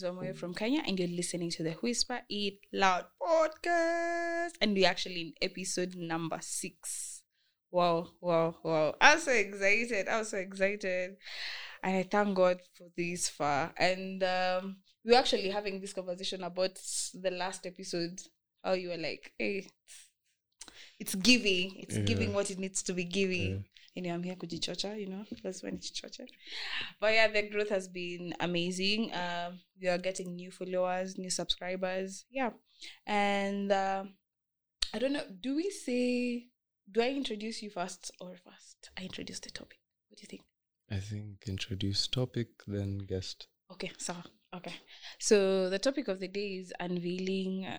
is Wamuyu from Kenya, and you're listening to the Whisper It Loud podcast. And we're actually in episode number six. Wow, wow, wow. I'm so excited. I'm so excited. And I thank God for this far. And um, we're actually having this conversation about the last episode. How you were like, hey, it's giving. It's Yeah. giving what it needs to be giving. Yeah. Know, I'm here kujichocha, you know, that's when it's chocha. But yeah, the growth has been amazing. Um, we are getting new followers, new subscribers. Yeah. And um I don't know, do we say, do I introduce you first or first? I introduce the topic. What do you think? I think introduce topic, then guest. Okay, so, okay. So the topic of the day is unveiling, uh,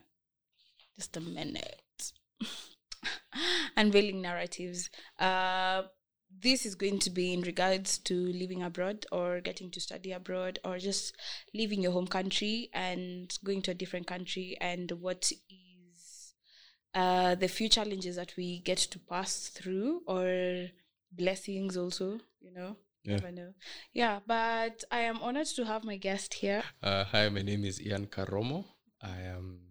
just a minute, unveiling narratives. Uh, this is going to be in regards to living abroad or getting to study abroad or just leaving your home country and going to a different country and what is uh, the few challenges that we get to pass through or blessings also, you know. Yeah. Never know. Yeah, but I am honored to have my guest here. Uh, hi, my name is Ian Karomo. I am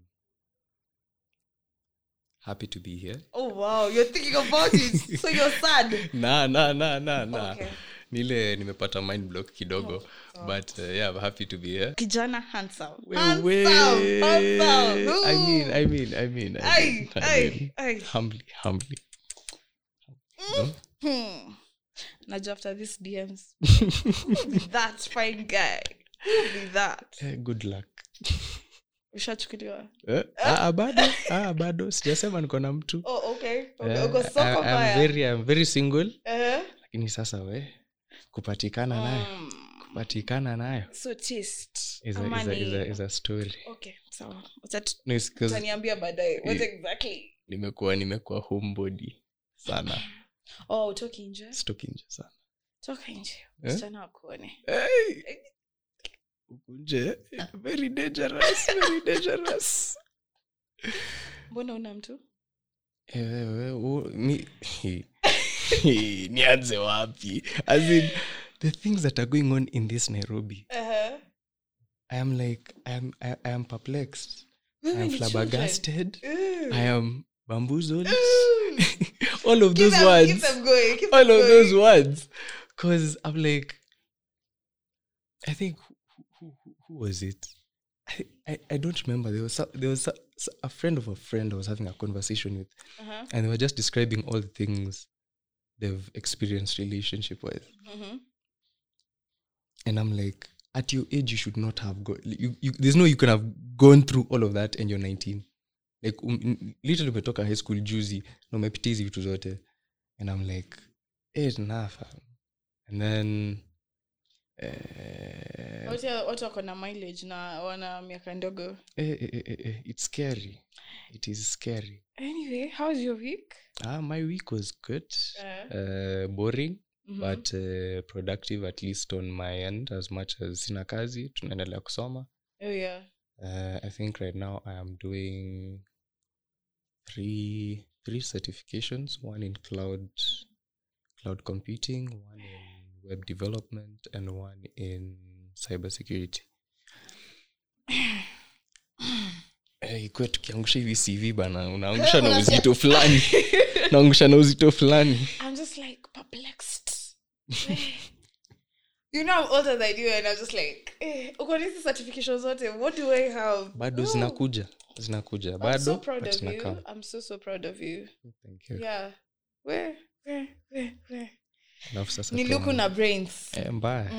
happy to be here. Oh wow, you're thinking about it. so you're sad. Nah, nah, nah, nah, nah. Okay. Nile nimepata mind block kidogo, Oh, but uh, yeah, I'm happy to be here. Kijana handsome. we, handsome. we, Handsome. I mean, I mean, I mean, I Ay, mean, I mean, ay. humbly, humbly. No? Hmm. Najua after this DMs. That fine guy? Who be that? Eh, good luck. Ushachukuliwa. Eh, ah, ah, bado ah, bado sijasema niko na mtu Oh, okay. Okay, Uh, uko soko I'm very, I'm very single Eh? lakini sasa we kupatikana nayo Mm. kupatikana nayo So taste. is a, is a, is a, is a story Okay, sawa. Utat- no, it's 'cause utaniambia baadaye. What exactly? nimekuwa nimekuwa homebody sana Oh, utoki nje? sana Toka nje. Eh? Msichana wakuone. hey! Huku nje. Very dangerous very dangerous. Mbona una mtu? Eh, wewe, ni- nianze wapi? As in the things that are going on in this nairobi uh-huh. i am like i am, I, I am perplexed. I Wewe am flabbergasted. Ooh. i am bamboozled. All of Keep those them- words. keep going, keep all of those words. Because i'm like i think who, was it I, I, I don't remember there was there was so- a friend of a friend i was having a conversation with Uh-huh. and they were just describing all the things they've experienced relationship with Mhm. and i'm like at your age you should not have gone you, you, there's no you can have gone through all of that and you're 19 like um, literally umetoka high school juicy, no juzi na umepitia hizi vitu zote and i'm like eh, nah, fam. and then eh, Watu wako na mileage na wana miaka ndogo. eh, eh, eh, eh, it's scary. It is scary. Anyway how's your week? Ah, my week was good. Eh. uh, boring Mhm. but uh, productive at least on my end. As much as sina kazi tunaendelea kusoma. Oh yeah. Uh, i think right now i am doing three three certifications. One in cloud cloud computing one in web development and one in cybersecurity hey, tukiangusha hivi cv bana unaangusha na uzito fulani. Unaangusha na uzito fulani. I'm just like perplexed. You know i'm older than you and i'm just like eh, uko na hizi certification zote? What do i have? Bado zinakuja zinakuja. I'm bado so proud of you. I'm so so proud of you. Thank you. Yeah. Where? Where? Where? Where? Ni luku na brains. Eh, mbaya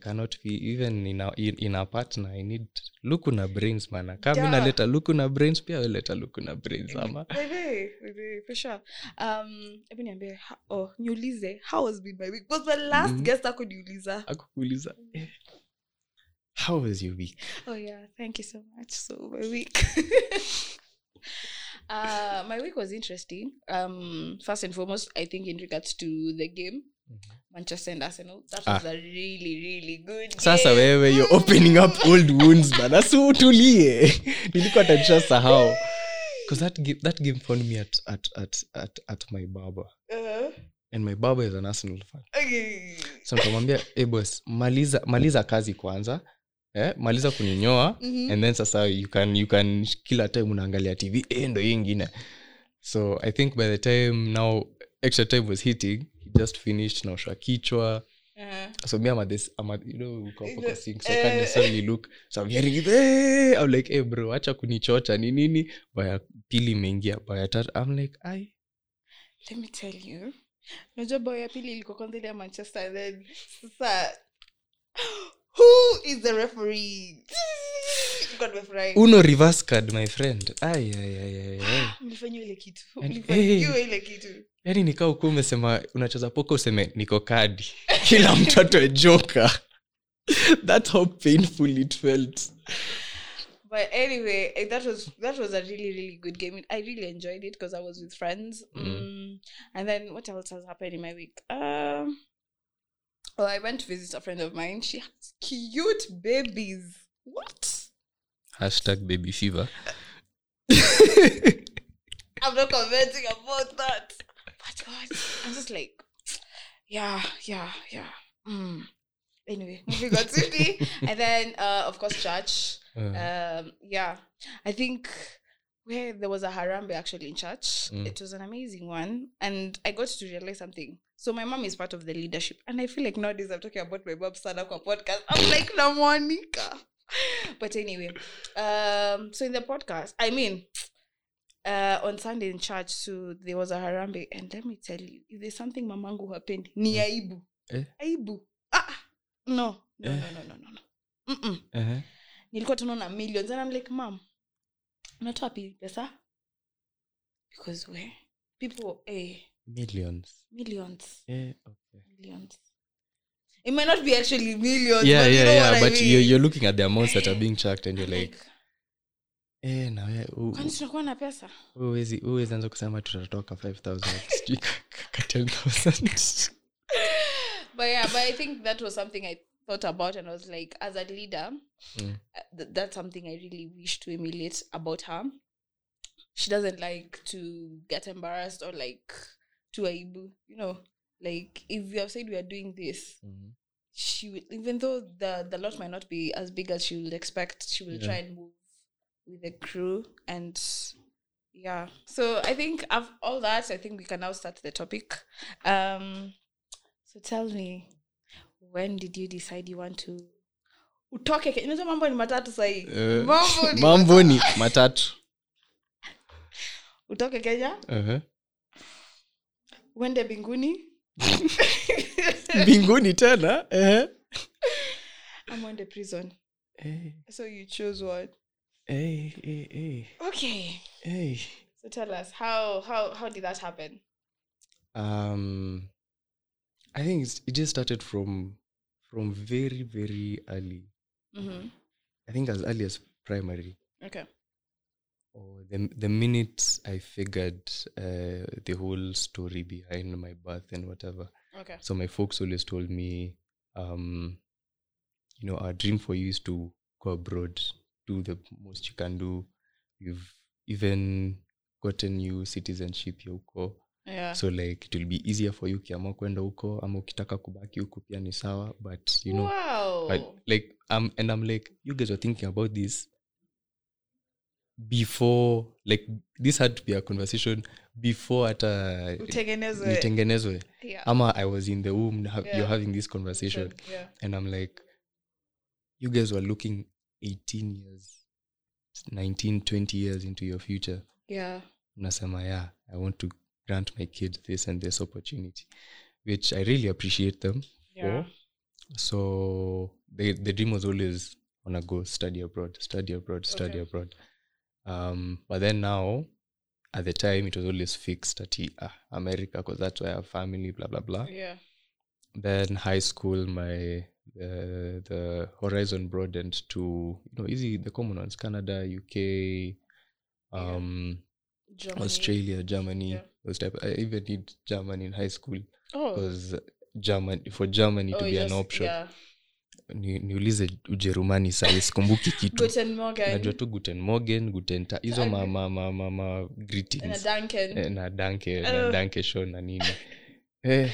cannot be even in a, in, in a partner i need luku na brains mana kama Yeah. naleta luku na brains pia weleta luku na brains ama Baby, baby, for sure. Um, hebu niambie, oh, niulize, how has been my week? Because the last Mhm. guest akuniuliza. akukuuliza eh, how was your week Oh yeah, thank you so much. So my week. uh my week was interesting. Um first and foremost, I think in regards to the game. Manchester and Arsenal. That was a really, really good sasa game. wewe you're opening up old wounds bana si utulie nilikuwa tanisha sahau because that game, that game found me at, at, at, at, at my barber Uh-huh. and my barber is an arsenal fan Okay. so nikamwambia hey boss maliza maliza kazi kwanza eh, maliza kuninyoa Mhm. and then sasa you can, you can kila time unaangalia tv eh, ndo hii ingine. So i think by the time now extra time was hitting he just finished naosha kichwa. Uh, so me I'm at this I'm at, you know Eh, sink so I can't eh. necessarily look. So I'm hearing it eh, I'm like hey bro acha kunichocha ni nini? Baya pili imeingia baya tatu I'm like I let me tell you. Unajua bao ya pili ilikuwa kwanza ile ya manchester then sasa who is the referee? Uno reverse card my friend. Ai. ile kitu. And- ile kitu. Yaani nikaa ukuwa umesema unacheza poka useme niko kadi. Kila mtoto joka. That's how painful it felt. But anyway eh, that was that was a really really good game. I really enjoyed it because i was with friends. Mm. mm. and then what else has happened in my week? Um well i went to visit a friend of mine. She has cute babies. What? Hashtag baby fever. I'm not commenting about that. But god i'm just like yeah yeah yeah. Mm. anyway moving on swiftly and then uh of course church. Uh, um yeah. I think where there was a harambe actually in church Mm. it was an amazing one. And i got to realize something so my mom is part of the leadership. And i feel like nowadays i'm talking about my mom sana kwa podcast. I'm like na monica but anyway um so in the podcast i mean uh on sunday in church so there was a harambe. And let me tell you if there's something mamangu happened ni aibu Eh? aibu ah no no Eh. no no no no. No Mm-mm. Uh-huh. nilikuwa tunaona millions. And I'm like mam unatoa pi pesa? Because we people eh, millions. Millions. Yeah, okay. millions. It might not be actually millions yeah but yeah you know yeah what I mean. you're, you're looking at the amounts that are being tracked and you're like eh, na we- kwani tunakuwa na pesa? Huwezi huwezi anza kusema tutatoka 5000 sijui ka- ka 10000 but yeah but i think that was something i thought about and i was like as a leader Mm. uh, th- that's something i really wish to emulate about her. She doesn't like to get embarrassed or like to aibu you know like if you have said we are doing this Mhm. she will, even though the the lot might not be as big as she would expect, she will Yeah. try and move with the crew and yeah. So I think of all that, I think we can now start the topic. Um so tell me when did you decide you want to utoke Ke- unajua mambo ni matatu sahii Eh, mambo ni matatu utoke kenya uh-huh. Uende binguni. Mbinguni tena uh-huh. ama uende prison. Hey, so you choose one hey, hey, hey, okay. Hey. so tell us how how how did that happen? Um i think it just started from from very very early. Mm-hmm. i think as early as primary. Okay or the, the minute i figured uh, the whole story behind my birth and whatever. Okay. So my folks always told me um you know our dream for you is to go abroad do the most you can do. You've even gotten you citizenship ya huko. Yeah. So like it will be easier for you ukiamua kwenda huko ama ukitaka kubaki huko pia ni sawa but you know wow. I, like um and i'm like you guys are thinking about this before like this had to be a conversation before hata uh, utengenezwe. nitengenezwe yeah. ama i was in the womb ha- Yeah. you're having this conversation. Yeah. And i'm like you guys were looking 18 years 19 20 years into your future. Yeah. Nasema yeah i want to grant my kid this and this opportunity which i really appreciate them yeah. for. So the, the dream was always wanna go study abroad study abroad study Okay. abroad um but then now at the time it was always fixed at uh, america because that's where i have family blah blah blah. Yeah. Then high school my the the horizon broadened to you know easy the common ones canada uk um Germany. australia germany Yeah. those type i even did german in high school oh. german for germany to be be an option. yeah niulize ujerumani sahii sikumbuki kitunajua tu guten morgen guten ta hizo ma, Danke. ma, ma, ma, ma and a greetings Eh, na danke na Oh. danke show na nini eh.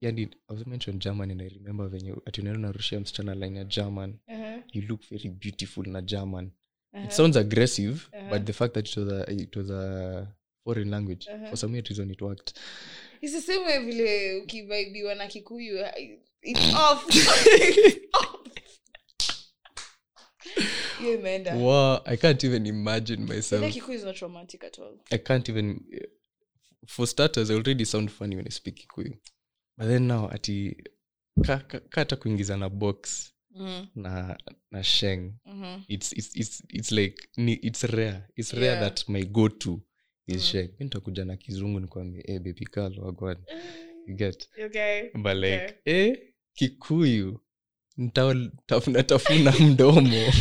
Yani i was mentioned german and i remember venye ati narushia msichana line ya german Uh-huh. you look very beautiful na german Uh-huh. it sounds aggressive Uh-huh. but the fact that it was a, it was a foreign language Uh-huh. for some reason it worked The vile ukivaibiwa na kikuyu I- it's off. Off. Hiyo wow i can't even imagine Ile myself kikuyu is not romantic at all. i can't even for starters i already sound funny when i speak kikuyu but then now ati kata ka, ka kuingiza na box mm. na na sheng mhm. it's, it's, it's, it's like it's rare it's rare Yeah. that my go to is Mhm. mi nitakuja na kizungu nikwambia baby girl get Okay. but like Okay. eh kikuyu nitafuna tafuna mdomo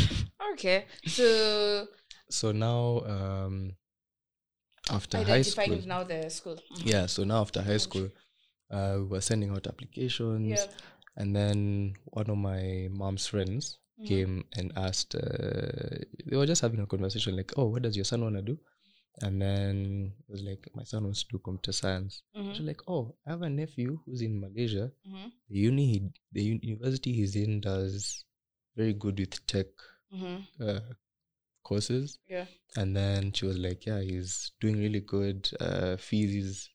Okay. So so now um after high school now the school. Mhm. yeah so now after high school uh, we were sending out applications Yeah. and then one of my mom's friends Mhm. came and asked uh, they were just having a conversation like oh what does your son want to do and then it was like my son wants to do computer science Mhm, She's like oh i have a nephew who's in malaysia mhm, the uni he, the uni- university he's in does very good with tech mhm. uh, courses Yeah. and then she was like yeah he's doing really good uh fees is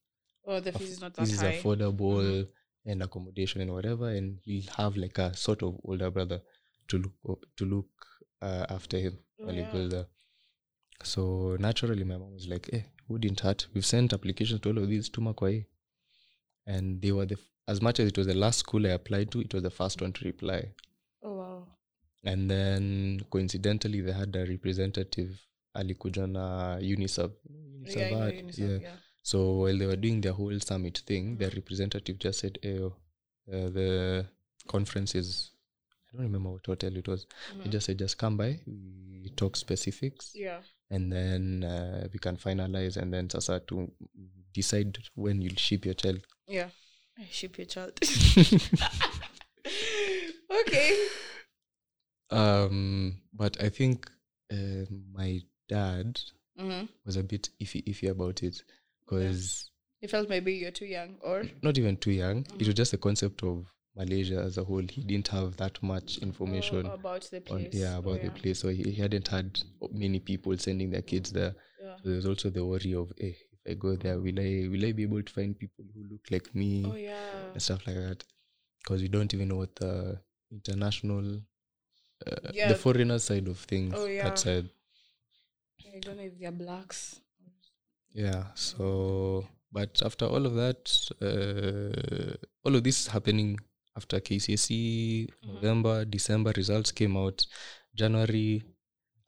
Oh, the aff- fees is not that fees is high. affordable and accommodation and whatever and he'll have like a sort of older brother to look to look uh, after him Oh, while yeah. he goes there so naturally my mom was like eh wouldn't hurt we've sent applications to all of these to Makwai and they were the f- as much as it was the last school i applied to it was the first one to reply Oh wow. and then coincidentally they had a representative alikuja na unicef Yeah, I had- UNICEF, yeah. yeah. so while they were doing their whole summit thing their representative just said hey, oh, uh, the conference is i don't remember what hotel it was they Mhm. just said just come by we talk specifics Yeah. And then uh, we can finalize and then sasa to decide when you'll ship your child Yeah. Ship your child. okay. um but i think uh, my dad Mm-hmm. was a bit iffy iffy about it because he felt maybe you're too young, or not even too young it was just the concept of malaysia as a whole he didn't have that much information Oh, about the on place. yeah Oh, about the place so he, he hadn't had many people sending their kids there Yeah. so there's also the worry of eh, if i go there will i will i be able to find people who look like me Oh yeah. and stuff like that because we don't even know what the international uh, Yeah. the foreigner side of things Oh, yeah. that side I don't know if they're blacks. yeah so but after all of that uh, all of this happening after kcse Mhm. november december results came out january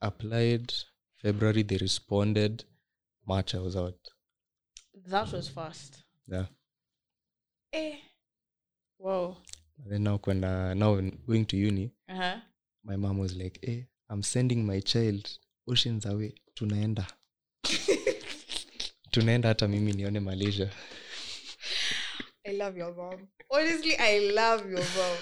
applied february they responded march i was out That was fast. yeah Eh. wow and then now kwenda now going to uni Uh huh. my mom was like eh, i'm sending my child oceans away tunaenda tunaenda hata mimi nione malaysia I love your mom. Honestly, I love your mom.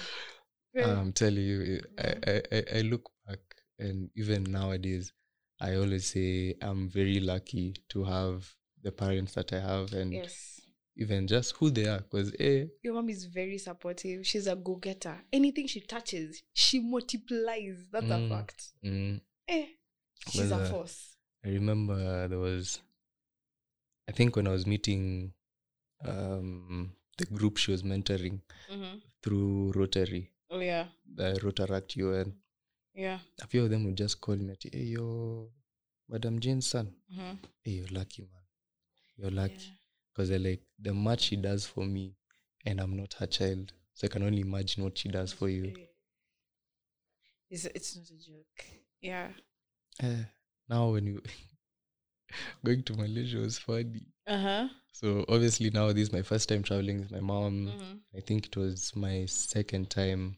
i'm telling you I, I, I, I look back and even nowadays i always say i'm very lucky to have the parents that i have and yes. even just who they are because eh, Your mom is very supportive. She's a go getter. Anything she touches, she multiplies. That's Mm. a fact. mm, Eh. She's a force. i remember there was i think when i was meeting um the group she was mentoring Mm-hmm. through rotary Oh, yeah. the rotaract un Yeah. a few of them would just call me at hey yo madam jane's son Mm-hmm. hey you're lucky man you're lucky because they're like the much she does for me and i'm not her child so i can only imagine what she does for you It's, it's not a joke. Yeah. Eh, now when you going to malaysia was funny Uh huh. so obviously now this is my first time traveling with my mom Mm-hmm. i think it was my second time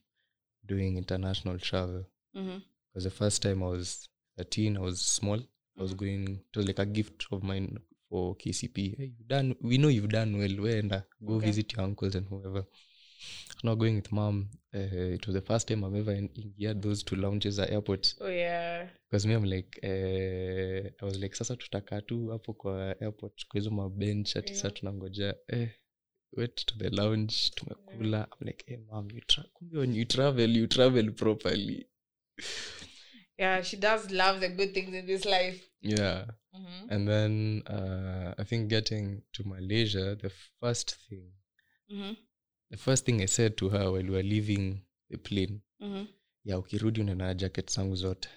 doing international travel Mm-hmm. because the first time i was 13 i was small i was Mhm. going it was like a gift of mine for kcp hey, you've done we know you've done well wenda go Okay. visit your uncles and whoever now going with mom uh, it was the first time i've ever in- those two lounges at airport Oh, yeah. because me i'm like uh, i was like sasa tutakaa tu hapo kwa airport kwa hizo mabench ati saa Yeah. tunangojea eh, went to the lounge tumekula i'm like hey mom you tra- kumbe when you travel you travel properly Yeah, she does love the good things in this life. yeah Mm-hmm. and then uh, i think getting to malaysia the first thing Mm-hmm. The first thing i said to her while we were leaving the plane Mm-hmm. ya ukirudi unaenda jacket zangu zote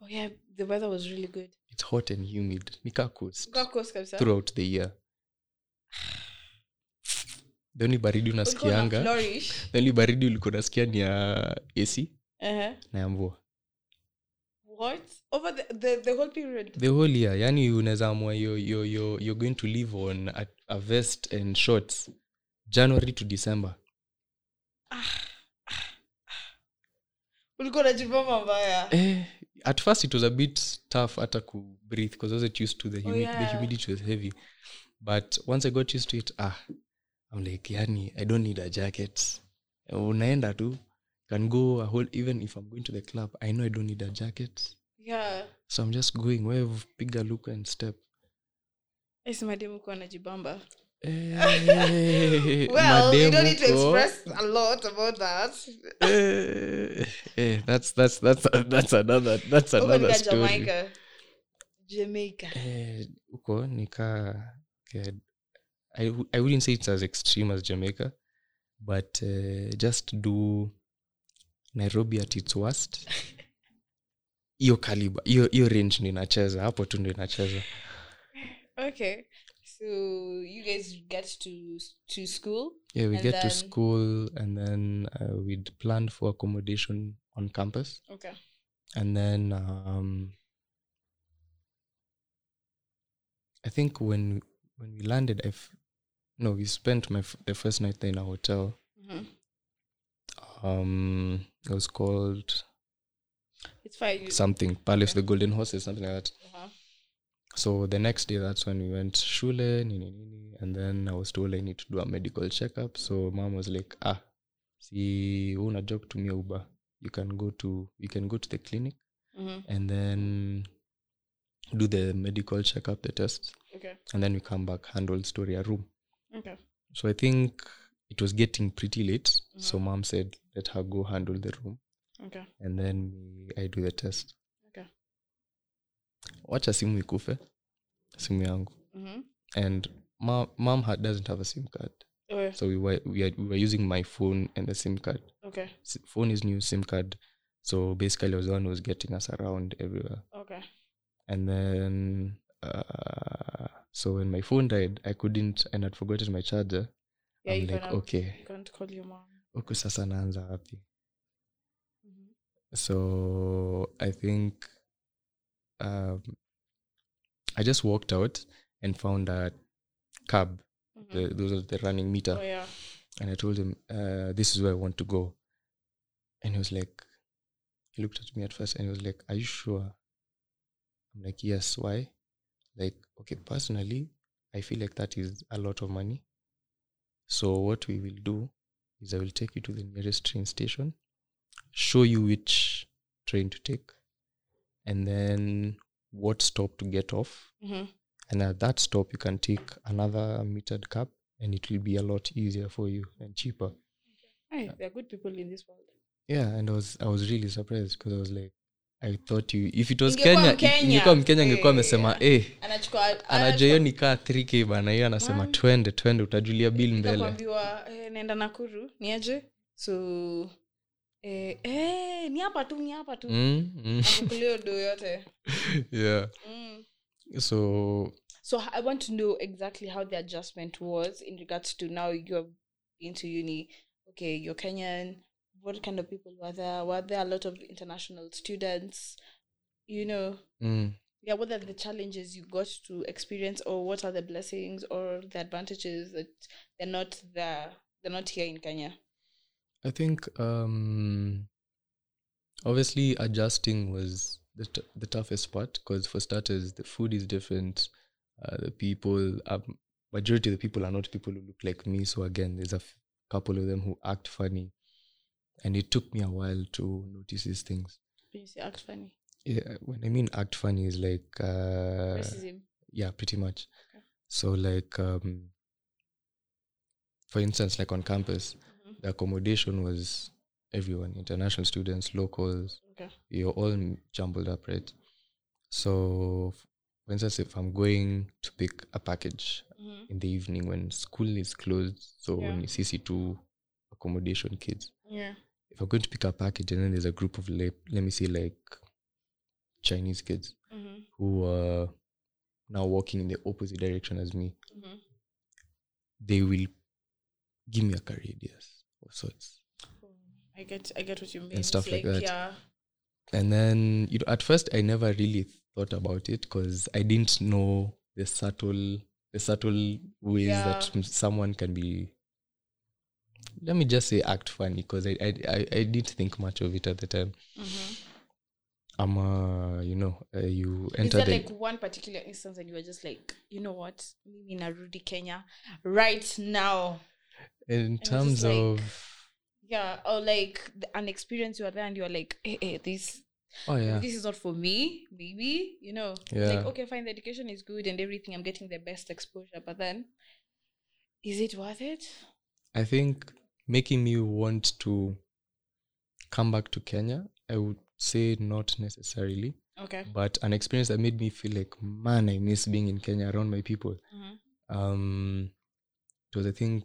Oh yeah, the weather was really good. it's hot and humid nika coast throughout the year the only baridi unasikianga only baridi ulikuwa unasikia ni ya ac Uh-huh. na ya mvua What? Over the, the, the whole period. the whole year yani unaweza amua you, you, you, you're going to live on a, a vest and shorts january to december Ulikuwa unajipamba mbaya. eh, at first it was a bit tough hata ku breathe because i wasn't used to the, humi- yeah. the humidity was heavy but once i got used to it ah i'm like yani i don't need a jacket unaenda tu can go a whole even if i'm going to the club i know i don't need a jacket Yeah. so i'm just going wave piga look and step Esi mademu kuwa najibamba. Eh, Well, you don't need to express a lot about that. hey, hey, that's that's that's that's another that's another nika story Jamaica. Jamaica. Eh, huko nika I, wou- I wouldn't say it's as extreme as jamaica but uh, just do nairobi at its worst hiyo kaliba hiyo range ndo inacheza hapo tu ndo inacheza Okay. So you guys get to to school. yeah we get to school and then uh, we'd planned for accommodation on campus Okay. and then um i think when when we landed i f- no we spent my f- the first night there in a hotel Mm-hmm. um it was called It's fine. Something palace of the golden horses something like that uh-huh. So the next day that's when we went shule nini nini and then i was told i need to do a medical checkup so mom was like ah see una to kutumia uber you can go to you can go to the clinic Mm-hmm. and then do the medical checkup the tests Okay. and then we come back handle story a room Okay. so i think it was getting pretty late so mom said let her go handle the room Okay. and then me, i do the test. Wacha simu ikufe simu yangu Mm-hmm. and mom, mom had, doesn't have a sim card Okay. so we were, we, had, we were using my phone and the sim card Okay. S- phone is new sim card so basically i was the one who was getting us around everywhere Okay. and then uh, so when my phone died i couldn't and i'd forgotten my charger Yeah, i'm you like can okay you can't call your mom. okay sasa naanza wapi Mm-hmm. so i think um, i just walked out and found a cab the, those are the running meter. Oh yeah. and i told him uh, this is where i want to go. And he was like he looked at me at first and he was like are you sure? I'm like yes why? Like okay personally i feel like that is a lot of money. So what we will do is i will take you to the nearest train station show you which train to take and then what stop to get off. Mm-hmm. and at that stop you can take another metered cab and it will be a lot easier for you and cheaper. Hey, there are good people in this world. yeah and i was i was really surprised because i was like i thought you if it was kenya ingekuwa mkenya. angekuwa Eh, amesema eh. Anajua hiyo ni kaa 3k bana hiyo anasema twende twende utajulia bill mbele. Kuambiwa eh, nakuru niaje so eh, eh, ni hapa tu ni hapa tu. Mm, mm. Do yote. Yeah. Mm. so so i want to know exactly how the adjustment was in regards to now you're into uni. Okay you're kenyan. What kind of people were there? Were there a lot of international students? You know? Mm. yeah what are the challenges you got to experience or what are the blessings or the advantages that they're not there they're not here in kenya I think um, obviously adjusting was the, t- the toughest part because for starters the food is different. Uh, the people, um, majority of the people are not people who look like me. So again, there's a f- couple of them who act funny, and it took me a while to notice these things. when you say act funny Yeah, when I mean act funny is like uh, racism yeah, pretty much. Okay. So like um, for instance, like on campus, the accommodation was everyone, international students, locals, Okay. you're all jumbled up, right? So, for instance, if I'm going to pick a package Mhm. in the evening when school is closed, so Yeah. when you CC2 accommodation kids, Yeah. if I'm going to pick a package and then there's a group of, like, let me say, like Chinese kids Mm-hmm. who are now walking in the opposite direction as me, Mm-hmm. they will give me a carriadius of sorts. I get I get what you mean. stuff like, like that. Yeah. And then, you know, at first I never really thought about it because I didn't know the subtle, the subtle ways that Yeah. that someone can be. Let me just say act funny because I, I I I didn't think much of it at the time. Mm-hmm. I'm uh you know uh, you Is there the like one particular instance and you were just like, you know what, mimi narudi Kenya right now? In terms like- of Yeah, or like an experience you are there and you are like, hey, hey, this oh yeah this is not for me, maybe, you know. Yeah. Like, okay, fine, the education is good and everything, I'm getting the best exposure, but then is it worth it? I think making me want to come back to Kenya, I would say not necessarily, Okay. but an experience that made me feel like, man, I miss being in Kenya around my people. Mm-hmm. Um, it was, I think,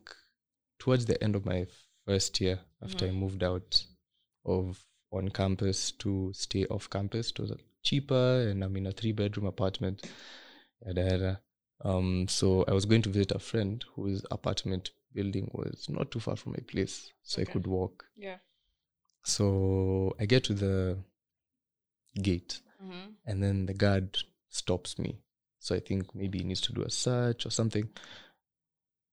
towards the end of my first year after I moved out of on campus to stay off campus. It was cheaper, and I'm in a three bedroom apartment. Yada, yada. Um, so I was going to visit a friend whose apartment building was not too far from my place, so Okay. I could walk. Yeah. So I get to the gate, Mm-hmm. and then the guard stops me. So I think maybe he needs to do a search or something.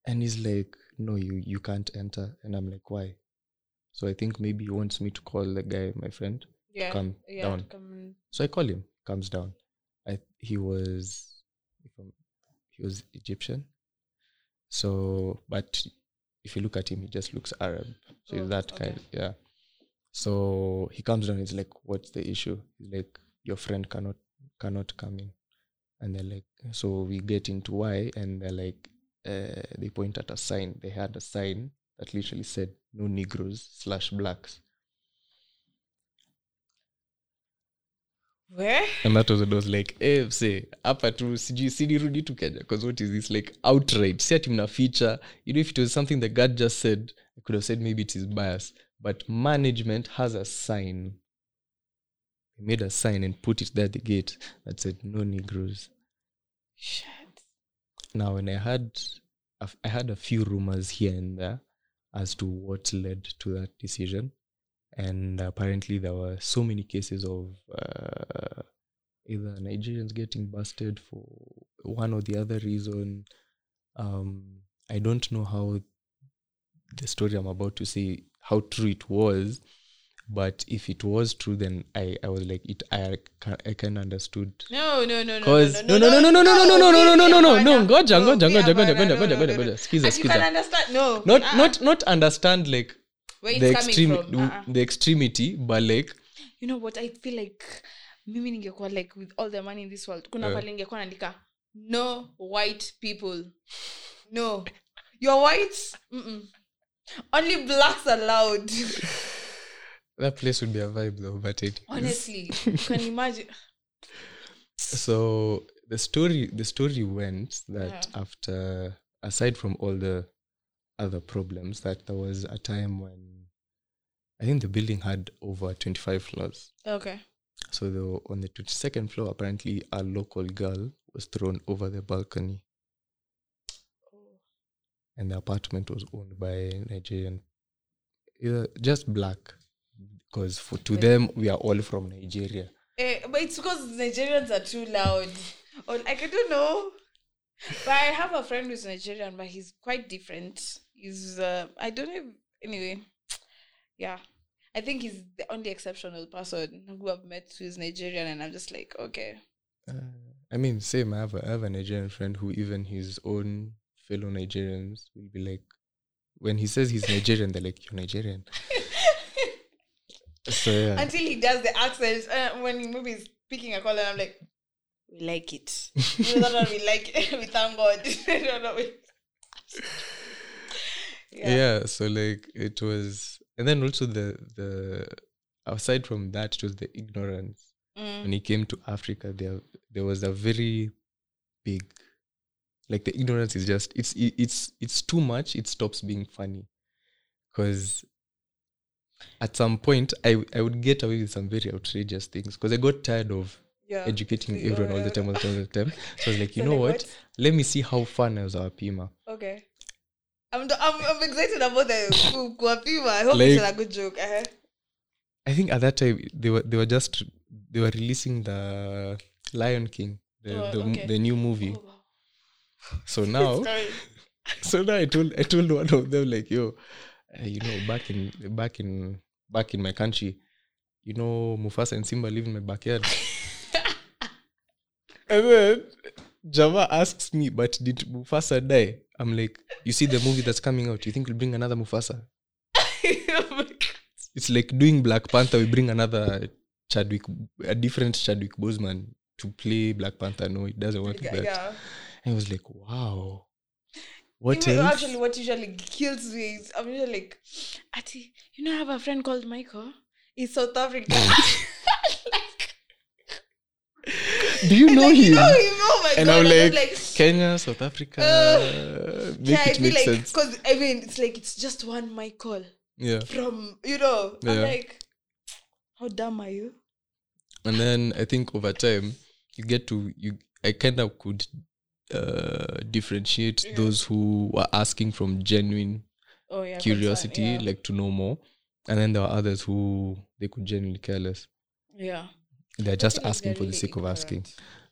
And he's like, No, you you can't enter. And I'm like, Why? So I think maybe he wants me to call the guy, my friend. Yeah. Come yeah, down. Come So I call him, comes down. I he was he was Egyptian. So but if you look at him, he just looks Arab. So Oh, he's that okay. kind, yeah. So he comes down, he's like, What's the issue? He's like, Your friend cannot cannot come in. And they're like, so we get into why, and they're like, uh, they point at a sign. They had a sign that literally said no Negroes slash blacks. Where? And that was when I was like, eh, say, hapa tu sijui sinirudi tu Kenya because what is this like outright? Si ati mna feature. You know, if it was something the guard just said, I could have said maybe it is bias. But management has a sign. They made a sign and put it there at the gate that said no Negroes. Shit. Now, when I had, I had a few rumors here and there as to what led to that decision, and apparently there were so many cases of uh, either Nigerians getting busted for one or the other reason. Um, I don't know how the story I'm about to say how true it was, but if it was true, then I, I was like it. I I can understood No, no, no, no. No, no no no no no no no no no no no no no ngoja ngoja No, ngoja ngoja ngoja No, ngoja no, ngoja no, ngoja no. skiza skiza. No. not uh-uh. not not understand like the extreme. Uh-uh. the extremity but like you know what i feel like mimi ningekuwa like with all the money in this world kuna Eh. pale ningekuwa naandika no white people no you're white Mm-mm. only blacks allowed that place would be a vibe though but it honestly you can imagine. So the story the story went that Yeah. after aside from all the other problems that there was a time when I think the building had over 25 floors. Okay. So the, on the 22nd floor, apparently a local girl was thrown over the balcony, oh. and the apartment was owned by a Nigerian, either just black, because for to them we are all from Nigeria. Eh, but it's because nigerians are too loud. Or like i don't know. But i have a friend who's nigerian but he's quite different. He's uh, i don't know if, anyway. Yeah. I think he's the only exceptional person who i've met who is nigerian and i'm just like okay. Uh, I mean, same. I have a, I have a Nigerian friend who even his own fellow Nigerians will be like, when he says he's Nigerian, they're like, "You're Nigerian." so yeah, until he does the accent uh, when he maybe he's speaking a call and i'm like we like it we don't we like it we thank god know. yeah. so like it was and then also the the aside from that it was the ignorance Mm. when he came to africa there there was a very big like the ignorance is just it's it- it's it's too much it stops being funny because at some point I, I would get away with some very outrageous things because i got tired of Yeah. educating Yeah, everyone all the time all the time all the time so i was like you So, know like, what let me see how fun is our pima Okay. I'm, I'm, I'm excited about the ku- kuwapima. I hope Like- it's a good joke. Uh-huh. I think at that time they were they were just they were releasing the Lion King, the Oh, the, okay. the new movie. Oh. So now, so now I told I told one of them like, yo, uh, you know, back in back in back in my country, you know, Mufasa and Simba live in my backyard. and then Java asks me, but did Mufasa die? I'm like, you see the movie that's coming out. You think we'll bring another Mufasa? Oh it's like doing Black Panther. We bring another Chadwick, a different Chadwick Boseman to play Black Panther. No, it doesn't work like yeah. that. yeah. And I was like, wow. What Even- else? Actually, what usually kills me is I'm usually like, Ati, you know, I have a friend called Michael. He's South African. Do you know like, him? You know him? Oh my and god! I'm and like, Kenya, South Africa. Uh, make yeah, I it feel make like sense. because I mean, it's like it's just one Michael Yeah. from you know. I'm like, how dumb are you? And then I think over time, you get to you. I kind of could uh, differentiate Yeah. those who were asking from genuine Oh yeah, curiosity, concern, yeah. like to know more, and then there were others who they could genuinely care less. yeah. They're just asking for the sake sake of asking.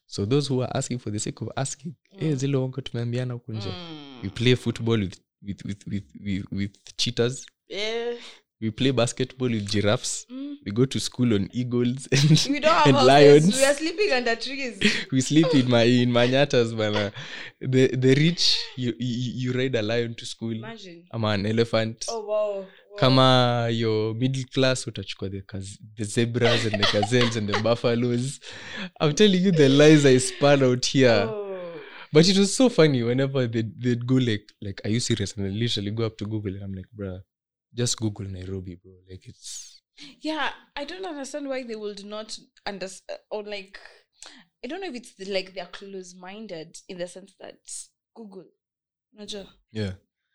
So those who are asking for the sake of asking, eh, Mm. zile wango tumeambiana huku nje. Mm. We play football with with with with with, with cheaters. Yeah. We play basketball with giraffes. Mm. We go to school on eagles and, We don't and lions. We are sleeping under trees. we sleep in my in manyatas bana. The the rich you, you you ride a lion to school. Imagine. I'm an elephant. Oh wow. wow. kama your middle class utachukua the, the zebras and the gazelles and the buffaloes i'm telling you the lies i span out here Oh. but it was so funny whenever they'd, they'd go like like are you serious and I literally go up to google and i'm like bruh just google nairobi bro like it's Yeah, I don't understand why they would not understand or like I don't know if it's the, like they're close-minded in the sense that Google, Naja, yeah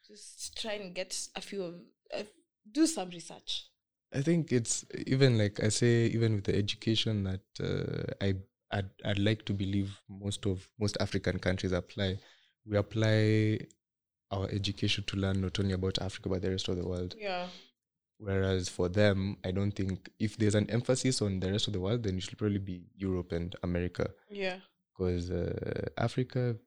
just try and get a few of uh, do some research. i think it's even like i say even with the education that uh, i I'd, I'd like to believe most of most african countries apply we apply our education to learn not only about africa but the rest of the world Yeah. Whereas for them, I don't think if there's an emphasis on the rest of the world, then it should probably be Europe and America. Yeah. Because uh, Africa,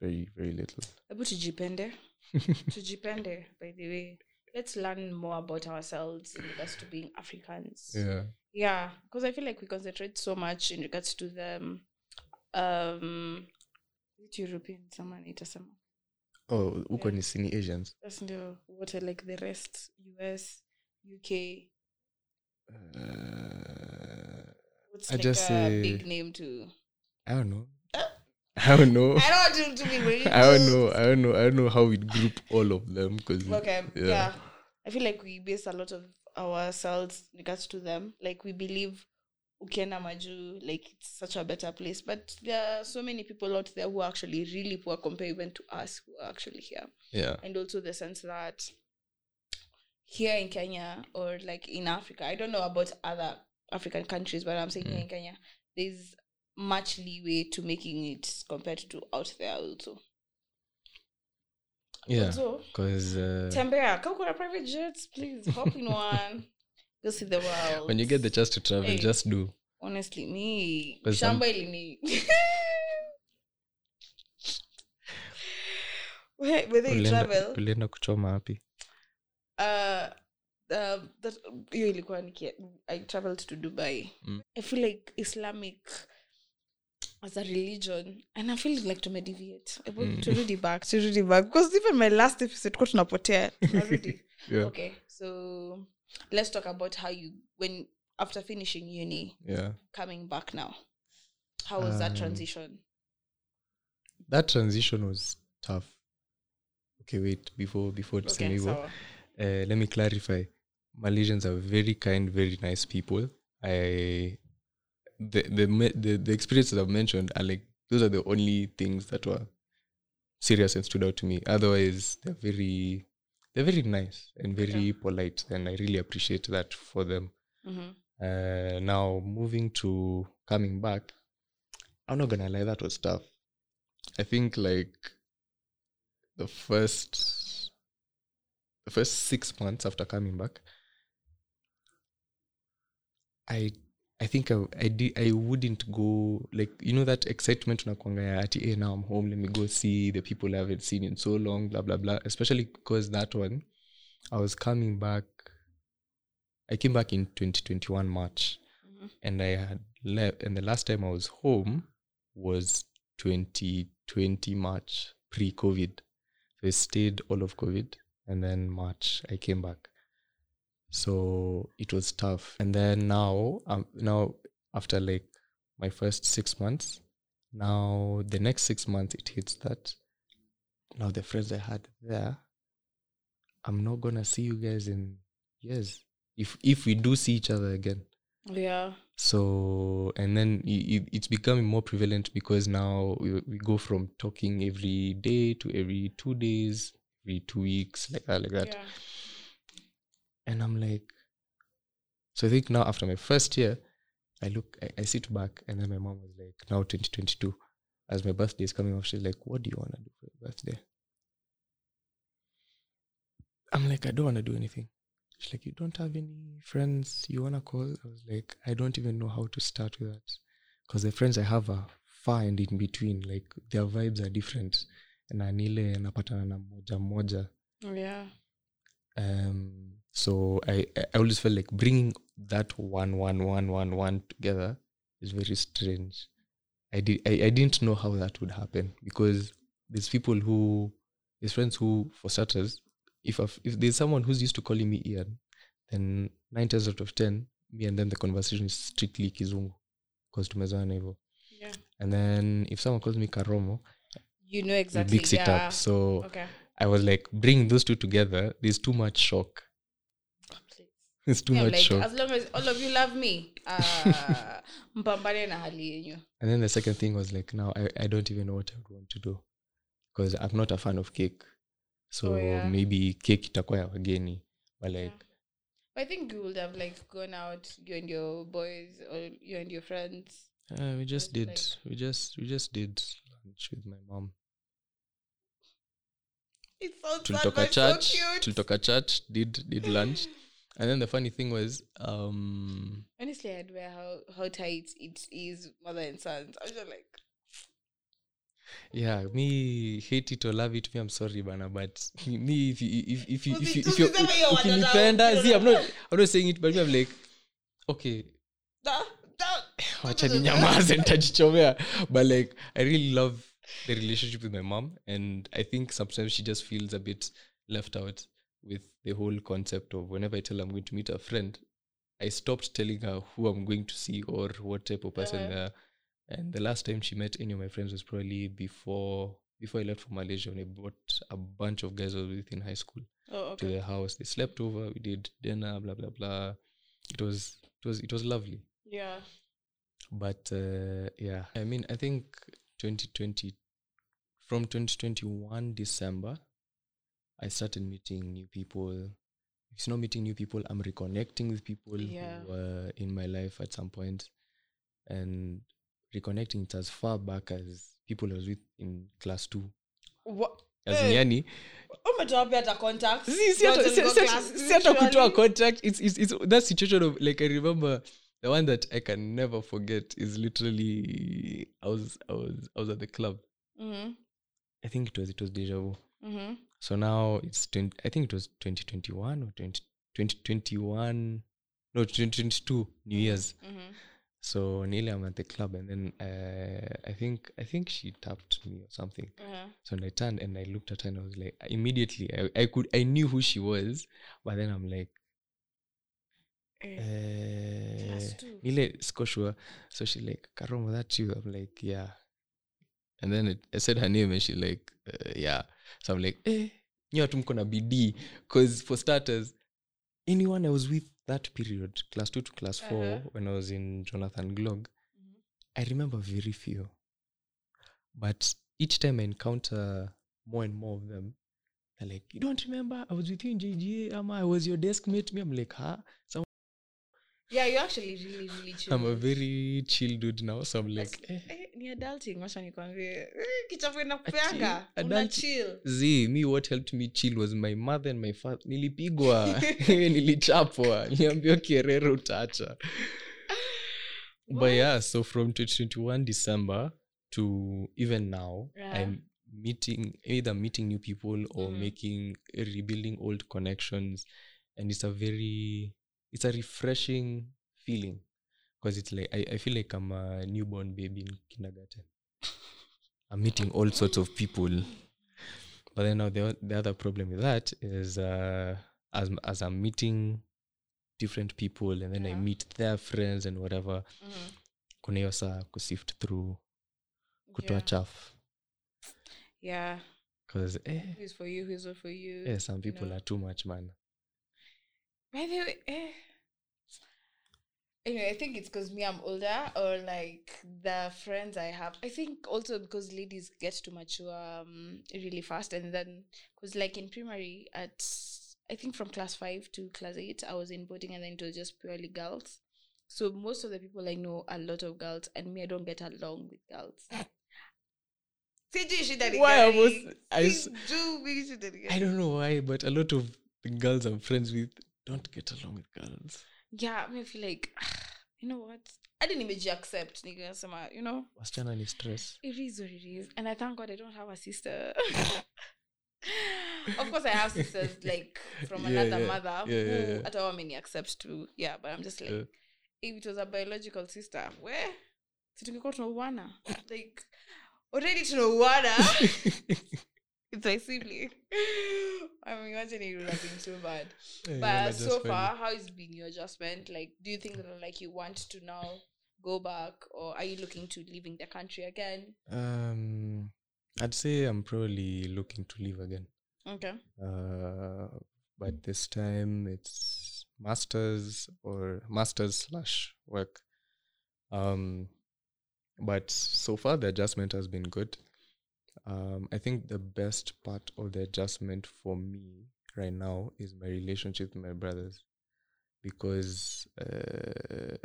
very, very little. Hebu tujipende. tujipende, by the way. Let's learn more about ourselves in regards to being Africans. Yeah. Yeah, because I feel like we concentrate so much in regards to the Um, is it European someone itasema. Oh, huko Yeah. ni sini Asians. Ndio what are like the rest US, UK. Uh, What's I like just a say- big name to I don't know. I don't know. I don't want to, be really I don't know. I don't know. I don't know how we group all of them because Okay. Yeah. Yeah. I feel like we base a lot of ourselves regards to them. Like we believe ukienda maju like it's such a better place but there are so many people out there who are actually really poor compared even to us who are actually here yeah, and also the sense that here in Kenya or like in Africa, I don't know about other African countries, but I'm saying here in Kenya, there's much leeway to making it compared to out there also. yeah. Because uh, tembea, kama kuna private jets, please hop in one. Go see the world. when you get the chance to travel, Hey. just do. honestly, me shamba ilini. Whether you Ulienda- travel, ulienda kuchoma wapi? uh uh, that hiyo ilikuwa i traveled to dubai Mm. i feel like islamic as a religion and i feel like tumedeviate Mm. turudi back turudi back because even my last episode kwa tunapotea tunarudi Yeah. okay so let's talk about how you when after finishing uni Yeah. coming back now how was that Um, transition? that transition was tough. Okay wait before before Okay, sawa. uh, let me clarify. Malaysians are very kind very nice people. I the the the, the experiences i've mentioned are like those are the only things that were serious and stood out to me. Otherwise they're very they're very nice and very polite and i really appreciate that for them. Mhm. uh, now moving to coming back i'm not gonna lie that was tough. I think like the first the first six months after coming back i i think i i, di- I wouldn't go like you know that excitement unakwanga ya ati hey, now i'm home let me go see the people i haven't seen in so long blah blah blah. Especially because that one i was coming back i came back in 2021 march. Mm-hmm. And i had left and the last time i was home was 2020 march pre-covid. So i stayed all of covid and then march i came back so it was tough and then now um, now after like my first six months now the next six months it hits that now the friends i had there i'm not gonna see you guys in years if if we do see each other again Yeah. so and then i- i- it's becoming more prevalent because now we, we go from talking every day to every two days every two weeks like that like that Yeah. And i'm like so i think now after my first year i look I, I sit back and then my mom was like now 2022 as my birthday is coming up she's like what do you want to do for your birthday? I'm like i don't want to do anything. She's like you don't have any friends you want to call? I was like i don't even know how to start with that. Because the friends i have are far and in between like their vibes are different. Na nile napatana na mmoja mmoja Yeah. um so I, I always felt like bringing that one one one one one together is very strange i did I, I didn't know how that would happen because there's people who there's friends who for starters if I've, if there's someone who's used to calling me ian then nine times out of ten me and them the conversation is strictly kizungu because tumezoana hivyo Yeah. and then if someone calls me karomo You know we exactly. mix it yeah. up so Okay. i was like bring those two together there's too much shock. It's too Yeah, much like, shock. as long as all of you love me, uh, mpambane na hali yenyu. And then the second thing was like, now I, I don't even know what I would want to do because I'm not a fan of cake. So Oh, yeah. maybe cake itakuwa ya wageni. But like, I think you would have like gone out, you and your boys, or you and your friends. uh, we just did, like- we just, we just did lunch with my mom. It sounds Tulitoka so church, cute. tulitoka church, did did lunch. And then the funny thing was, um, Honestly, I admire how how tight it is, mother and sons. I was just like, yeah, me hate it or love it, me I'm sorry, bana, but me if you if if you if you if you usiseme hiyo watoto ukinipenda, see, I'm not I'm not saying it, but me I'm like, okay, wacha ninyamaze nitajichomea but like i really love the relationship with my mom and i think sometimes she just feels a bit left out with the whole concept of whenever i tell her i'm going to meet a friend i stopped telling her who i'm going to see or what type of person Uh-huh. they are and the last time she met any of my friends was probably before before i left for malaysia when i brought a bunch of guys I was with in high school Oh, to okay. the house they slept over we did dinner blah blah blah it was it was it was lovely Yeah. but uh, yeah i mean i think 2020 from 2021 december i started meeting new people. It's not meeting new people i'm reconnecting with people Yeah. who were in my life at some point. And reconnecting it as far back as people i was with in class two. What? Eh. yani? hata kutoa contact. It's, it's, it's that situation of like i remember the one that i can never forget is literally i was i was i was at the club. Mhm, i think it was it was deja vu mhm. so now it's 20, i think it was 2021 or 20, 2021 no 2022 new year's Mhm. so nearly i'm at the club and then uh, i think i think she tapped me or something mm-hmm. so I turned and I looked at her and I was like, immediately, I, I could, I knew who she was, but then I'm like, uh, ile siko sure. So she like, Karomo, that you? I'm like, yeah. And then it, I said her name and she like, uh, yeah. So I'm like, eh, nyatu mko na bidii. Because for starters anyone i was with that period class two to class four Uh-huh. when i was in jonathan glog i remember very few. But each time i encounter more and more of them they're like you don't remember? I was with you in jga ama i was your desk mate. Me i'm like huh yeah you actually really really chill. I'm a very chill dude now so i'm like eh. Eh, ni adulting wacha nikwambie. Eh, kichafu inakupeanga una chill. Z me what helped me chill was my mother and my father nilipigwa. Nilichapwa. Niambiwa kierere utaacha. But yeah so from 21 december to even now Yeah. i'm meeting either meeting new people or mm. making rebuilding old connections. And it's a very it's a refreshing feeling. Because it's like I, I feel like i'm a newborn baby in kindergarten. I'm meeting all sorts of people. But then now the, the other problem with that is uh as as i'm meeting different people and then i meet their friends and whatever Mhm. kuna hiyo saa kusift through kutoa Yeah. chafu yeah. Because eh, who's for you who's not for you yeah, some people know. are too much man By the way, eh. Anyway, I think it's because me, I'm older, or like the friends I have. I think also because ladies get to mature um, really fast, and then because like in primary, at I think from class five to class eight, I was in boarding, and then it was just purely girls. So most of the people I know are a lot of girls, and me, I don't get along with girls. Sijui shida Why I was- I s- Sijui shida ni i don't know why but a lot of the girls i'm friends with don't get along with girls. Yeah I feel like you know what? I didn't even accept nikasema you know? Wasichana ni stress. It is what it is. And i thank god i don't have a sister. Of course i have sisters like from Yeah, another yeah. mother Yeah, yeah, who yeah. yeah. at all many accept too yeah but i'm just like Yeah. if it was a biological sister where? Situngekuwa tunauana like already tunauana it's my sibling. I'm imagine it would have been so bad. Eh, but yeah, so far how has been your adjustment? Like do you think that like you want to now go back or are you looking to leaving the country again? Um i'd say i'm probably looking to leave again. Okay. Uh but this time it's masters or masters slash work. Um but so far the adjustment has been good um i think the best part of the adjustment for me right now is my relationship with my brothers because uh,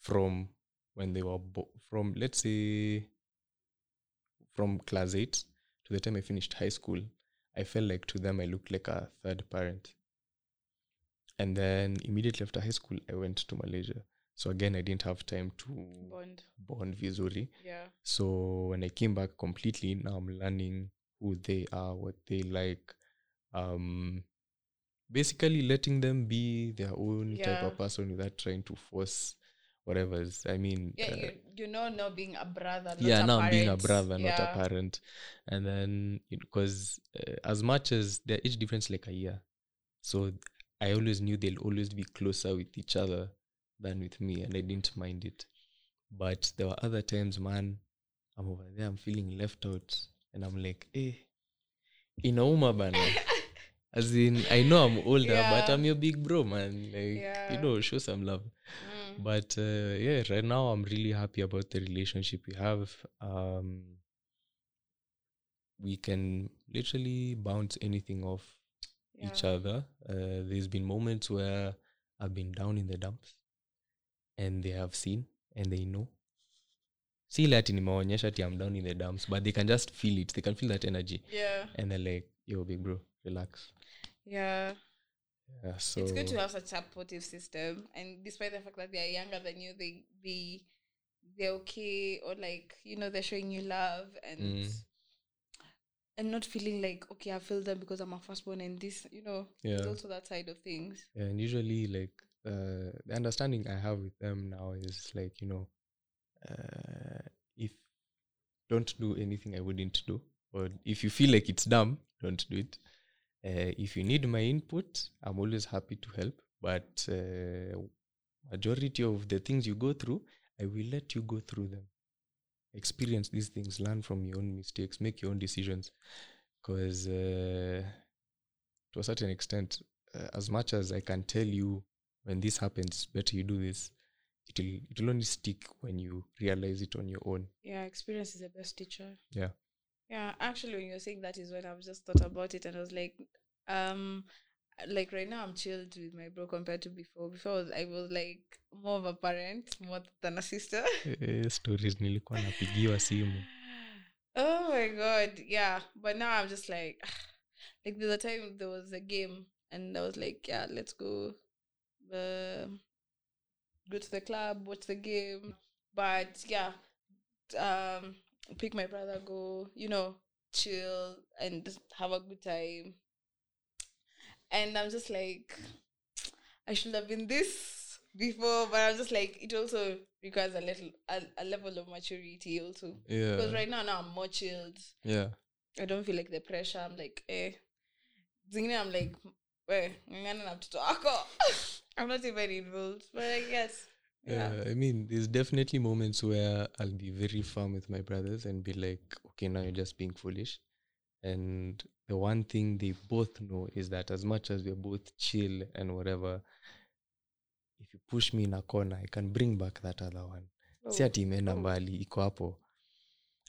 from when they were bo- from let's say from class 8 to the time i finished high school I felt like to them I looked like a third parent. And then immediately after high school, I went to Malaysia. So again, I didn't have time to bond bond visually. yeah So when I came back completely, now I'm learning who they are, what they like. Um, basically letting them be their own type of person without trying to force whatever's. I mean, yeah uh, you, you know not being a brother not yeah a now i'm being a parent. brother not a parent and then because uh, as much as their age difference like a year so i always knew they'll always be closer with each other than with me and i didn't mind it. But there were other times man i'm over there i'm feeling left out and i'm like eh inauma bana. As in i know i'm older but i'm your big bro man. Like Yeah. you know show some love. Mm. but uh, yeah right now i'm really happy about the relationship we have. Um we can literally bounce anything off each other. Uh, there's been moments where i've been down in the dumps and they have seen and they know. Si ile ati nimeonyesha ati i'm down in the dumps but they can just feel it. They can feel that energy. Yeah. And they're like yo big bro relax. Yeah. Yeah so it's good to have such a supportive system and despite the fact that they're younger than you they they they're okay or like you know they're showing you love and Mm. and not feeling like okay i feel them because i'm a firstborn and this you know Yeah. also that side of things. And usually like uh, the understanding i have with them now is like you know uh, if don't do anything i wouldn't do or if you feel like it's dumb don't do it. Uh, if you need my input i'm always happy to help but uh, majority of the things you go through i will let you go through them. Experience these things learn from your own mistakes make your own decisions. Because uh, to a certain extent, as much as I can tell you when this happens, better you do this. It will it will only stick when you realize it on your own. Yeah, experience is the best teacher. Yeah. Yeah, actually, when you're saying that is when I've just thought about it, and I was like, um, like right now I'm chilled with my bro compared to before. Before I was, I was like more of a parent more than a sister. Eh, stories nilikuwa napigiwa simu. oh my god, yeah. But now I'm just like, like the time there was a game, and I was like, yeah, let's go, uh, go to the club, watch the game. But yeah, um, pick my brother, go, you know, chill and have a good time. And I'm just like, I should have been this before, but I'm just like, it also requires a little, a, a level of maturity also. Yeah. Because right now, now I'm more chilled. Yeah. I don't feel like the pressure. I'm like, eh. Zingine, I'm like, eh, ngangana na mtoto wako. I'm not even involved. But I guess. Yeah. Yeah, I mean, there's definitely moments where I'll be very firm with my brothers and be like, okay, now you're just being foolish. And the one thing they both know is that as much as we're both chill and whatever, if you push me in a corner, I can bring back that other one. Si Oh. ati imeenda oh. mbali, iko hapo.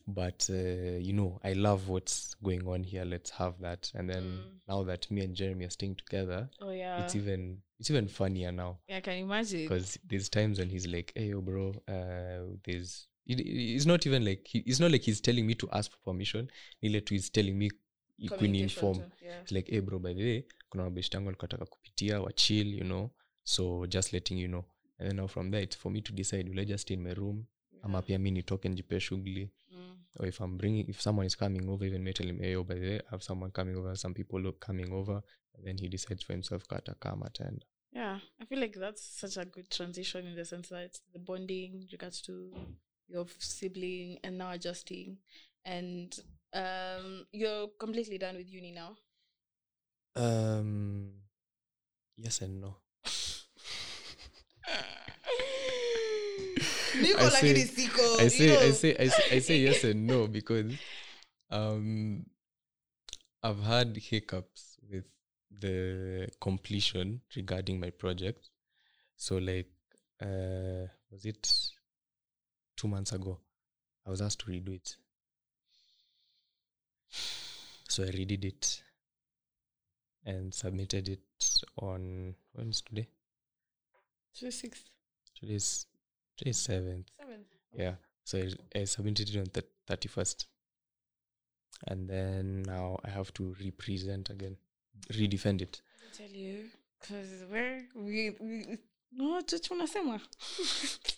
But, uh, you know, I love what's going on here. Let's have that. And then Mm. now that me and Jeremy are staying together, Oh, yeah. it's even it's even funnier now yeah, I can imagine. because there's times when he's like, "Hey, yo, bro, uh, there's." It, it's not even like he, it's not like he's telling me to ask for permission. nile tu is telling me kuniinform. Yeah. It's like, "Hey, bro, by the way, kuna mabeshti yangu alikuwa kupitia wa chill, you know, so just letting you know." And then now from there, it's for me to decide: will I just stay in my room? Ama pia mi nitoke njipe shughuli Mm. or if i'm bringing if someone is coming over even me tell him ayo by the way i have someone coming over some people look coming over and then he decides for himself kata kama ataenda Yeah, I feel like that's such a good transition in the sense that the bonding regards to your sibling and now adjusting, and um, you're completely done with uni now. Um, yes and no. I say- I say, I say, I say, I say yes and no because um, I've had hiccups with the completion regarding my project. So, like, uh, was it two months ago? I was asked to redo it. So I redid it and submitted it on when's today? To sixth, Today's today's seventh. seventh. Yeah. So I, submitted it on the thirty first, and then now I have to represent again, redefend it. I tell you, because where we we no chocho unasema.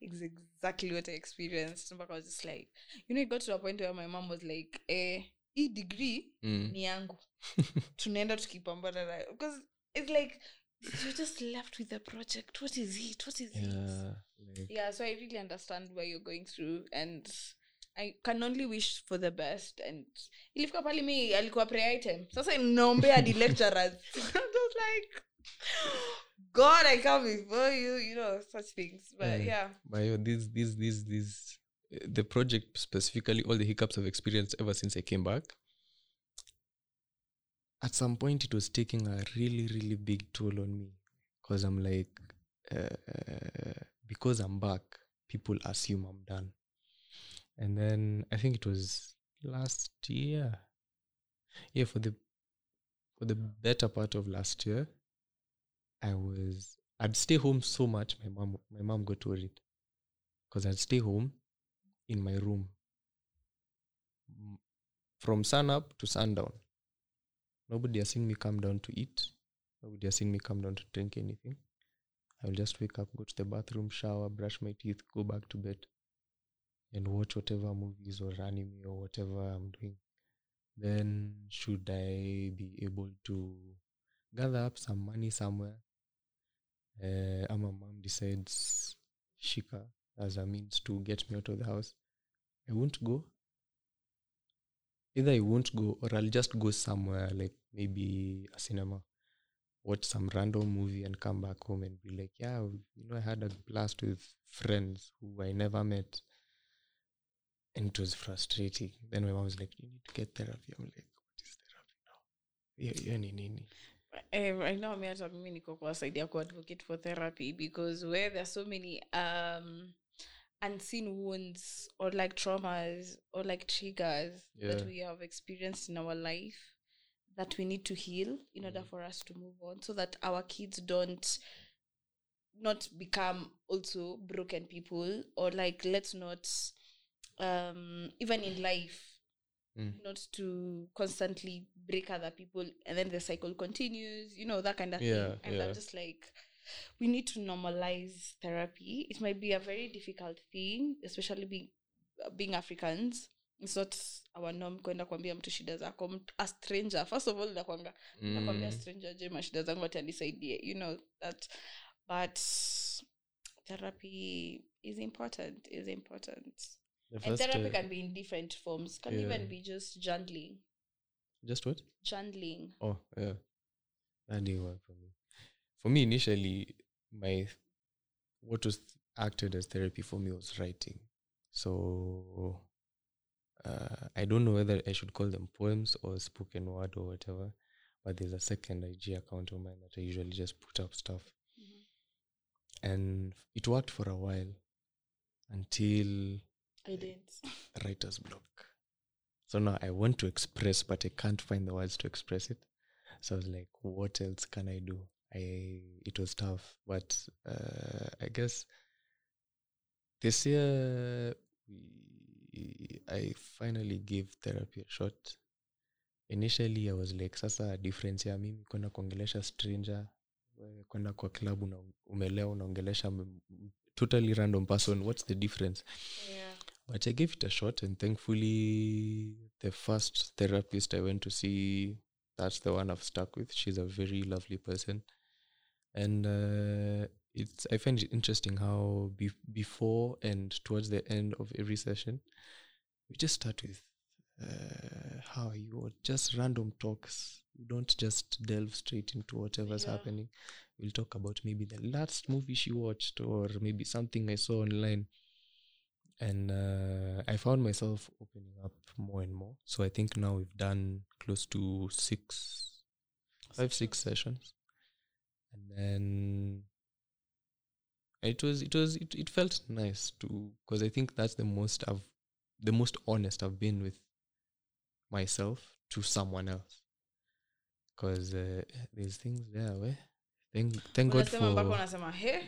It's exactly what I experienced. Mpaka I was just like, you know, it got to a point where my mom was like, eh, hii degree Mm. ni yangu. Tunaenda tukipambana nayo. Because it's like, you're just left with the project. What is it? What is it? Yeah. Like, Yeah, so I really understand what you're going through and I can only wish for the best and ilifika pale mi alikuwa pre item sasa naombea hadi lecturers I'm just like god i come before you you know such things but Yeah. yeah but yo, this, this, this, this, the project specifically, all the hiccups I've experienced ever since I came back. At some point, it was taking a really, really big toll on me because I'm like, uh, because I'm back, people assume I'm done. And then I think it was last year. Yeah, for the for the better part of last year, I was I'd stay home so much. My mom my mom got worried because I'd stay home in my room from sun up to sundown. Nobody has seen me come down to eat. Nobody has seen me come down to drink anything. i will just wake up, go to the bathroom, shower, brush my teeth, go back to bed, and watch whatever movies or anime or whatever I'm doing. Then, should I be able to gather up some money somewhere? Uh, my mom decides Shika as a means to get me out of the house. I won't go. Either I won't go or I'll just go somewhere like maybe a cinema, watch some random movie and come back home and be like, yeah, you know, I had a blast with friends who I never met. And it was frustrating. Then my mom was like, you need to get therapy. I'm like, what is therapy now? hiyo ni nini Um, right now mi hata mimi niko kwa side ya kuadvocate for therapy because where there are so many um unseen wounds or like traumas or like triggers Yeah. that we have experienced in our life that we need to heal in order Mm. for us to move on so that our kids don't not become also broken people or like let's not um even in life Mm. not to constantly break other people and then the cycle continues you know that kind of Yeah, thing and yeah. i'm just like we need to normalize therapy. It might be a very difficult thing especially being being africans. It's not our norm kwenda kuambia mtu shida zako a stranger. First of all nakwanga nakwambia Mm. stranger je mashida zangu ati anisaidie? You know that. But therapy is important is important. And therapy uh, can be in different forms. Can yeah. even be just journaling. Just what? Journaling. Oh, yeah. Work for me. For me, initially, my what was acted as therapy for me was writing. So uh, I don't know whether I should call them poems or spoken word or whatever. But there's a second IG account of mine that I usually just put up stuff, and it worked for a while until i didn't writer's block. So now I want to express, but I can't find the words to express it. So I was like, what else can I do? I it was tough, but uh, I guess this year we, I finally gave therapy a shot. Initially I was like, sasa difference ya mimi kwenda kuongelesha stranger, wewe kwenda kwa club na umelewa unaongelesha totally random person. What's the difference? yeah But I gave it a shot, and thankfully, the first therapist I went to see, that's the one I've stuck with. She's a very lovely person, and uh, it's I find it interesting how be- before and towards the end of every session, we just start with uh, how are you, or just random talks. We don't just delve straight into whatever's Yeah. happening. We'll talk about maybe the last movie she watched, or maybe something I saw online and uh, I found myself opening up more and more. So I think now we've done close to six, five, six sessions, and then it was it was it, it felt nice to because I think that's the most I've the most honest I've been with myself to someone else. Because uh, there's things there we thank thank God for unasema hey?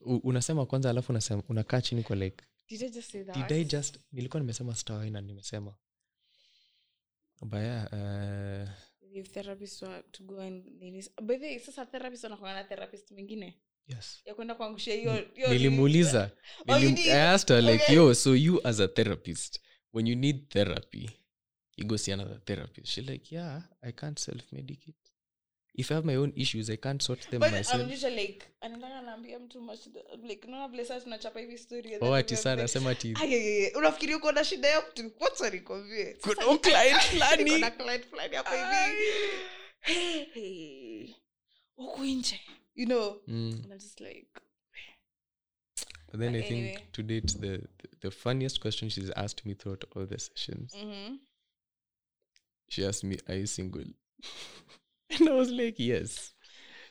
unasema kwanza alafu unasema unakaa chini kwa like did i just say that did i just nilikuwa nimesema star na nimesema but yeah uh, if therapist wa to go and nini by the way sasa therapist wanakuanga na therapist mwingine? Yes. Ya kwenda kuangusha hiyo nilimuuliza. Oh, nilim- i asked her like Okay. yo so you as a therapist when you need therapy igosianaa go see another therapist. She like yeah i can't self-medicate if i have my own issues i can't sort them But myself I'm usually like anaendanga naambia mtu mashida like unaona vile sasa tunachapa hivi story and oh ati we're sana like, sema ati "Ay, ay, ay, unafikiri uko na shida ya mtu wacha nikwambie Kuna Sasa ni- client Niko na client fulani hapa hivi Hey, hey. huku nje you know mm. and I'm just like but then But i think anyway. to date the, the the funniest question she's asked me throughout all the sessions mhm. she asked me, Are you single? and I was like, Yes.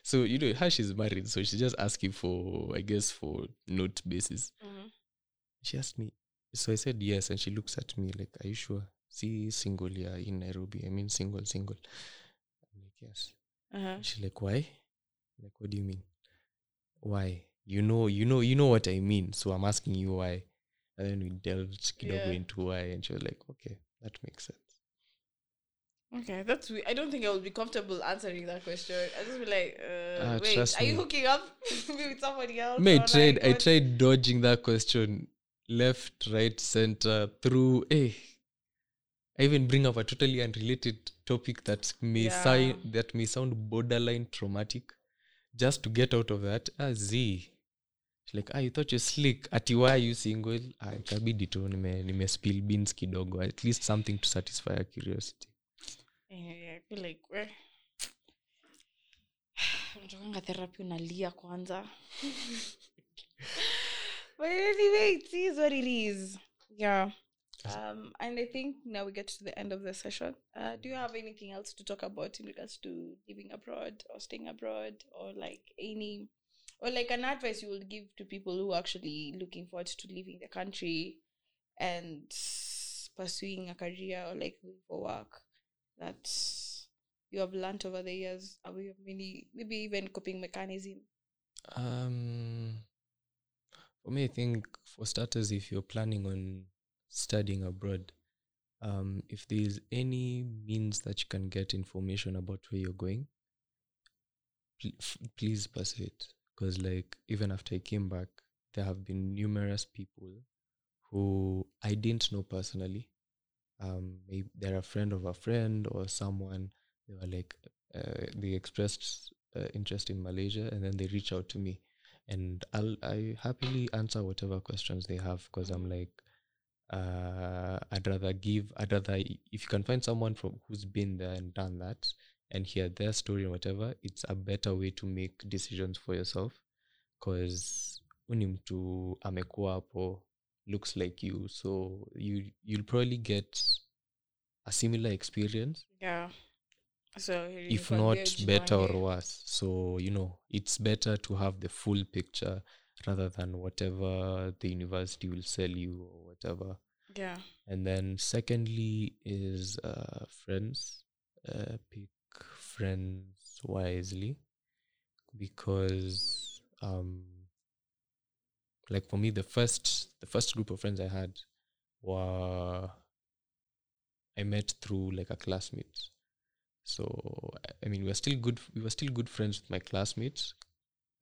So, you know, how she's married, so she's just asking for, I guess, for note basis. Mhm. She asked me, so I said yes, and she looks at me like, Are you sure? See, single, yeah, in Nairobi. I mean, single, single. I'm like, Yes. Uh-huh. She's like, Why? I'm like, what do you mean? Why? You know, you know, you know what I mean. So I'm asking you why. And then we delved Yeah. into why, and she was like, Okay, that makes sense. Okay, that's. I don't think I would be comfortable answering that question. I'd just be like, uh, Ah, wait, are you hooking up with somebody else? May I tried like, I tried dodging that question left, right, center, through eh. I even bring up a totally unrelated topic that may Yeah. sound that may sound borderline traumatic, just to get out of that. Ah, Z. She's like, ah, you thought you're slick. Ati why are you single? Ah, ikabidi tu nime, nime spill beans kidogo. At least something to satisfy her curiosity. Feel like we unatokanga therapy unalia kwanza but anyway what it is. Yeah. Um, and I think now we get to the end of the session. Uh, do you have anything else to talk about in regards to living abroad or staying abroad or like any or like an advice you would give to people who are actually looking forward to leaving the country and pursuing a career or like for work that you have learned over the years? Are we many maybe even coping mechanism? Um, for me, I think for starters, if you're planning on studying abroad, um, if there's any means that you can get information about where you're going, pl- f- please pursue it. Because, like, even after I came back, there have been numerous people who I didn't know personally. Um, maybe they're a friend of a friend or someone. They were like, uh, they expressed uh, interest in Malaysia, and then they reach out to me, and I'll I happily answer whatever questions they have because I'm like, uh, I'd rather give, I'd rather if you can find someone from who's been there and done that and hear their story and whatever, it's a better way to make decisions for yourself because uni mtu amekuwa hapo looks like you so you you'll probably get a similar experience Yeah. So if not better or worse so you know it's better to have the full picture rather than whatever the university will sell you or whatever Yeah. and then secondly is uh, friends uh, pick friends wisely because um like for me the first the first group of friends i had were i met through like a classmate. So I- mean we were still good we were still good friends with my classmates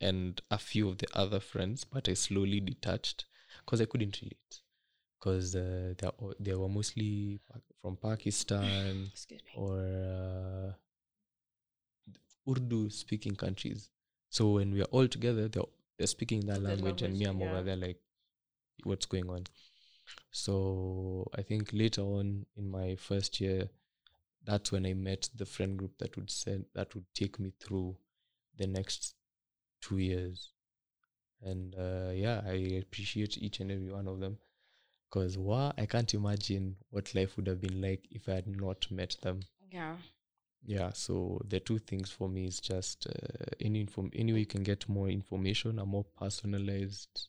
and a few of the other friends but i slowly detached because i couldn't relate. Because uh, they, are- they were mostly from pakistan or uh, Urdu speaking countries. So when we are all together, they're, they're speaking that The language, and me, language, I'm over there like, what's going on? So I think later on in my first year, that's when I met the friend group that would send that would take me through the next two years. And uh, yeah, I appreciate each and every one of them because wow, I can't imagine what life would have been like if I had not met them Yeah. Yeah so the two things for me is just uh, any inform any way you can get more information a more personalized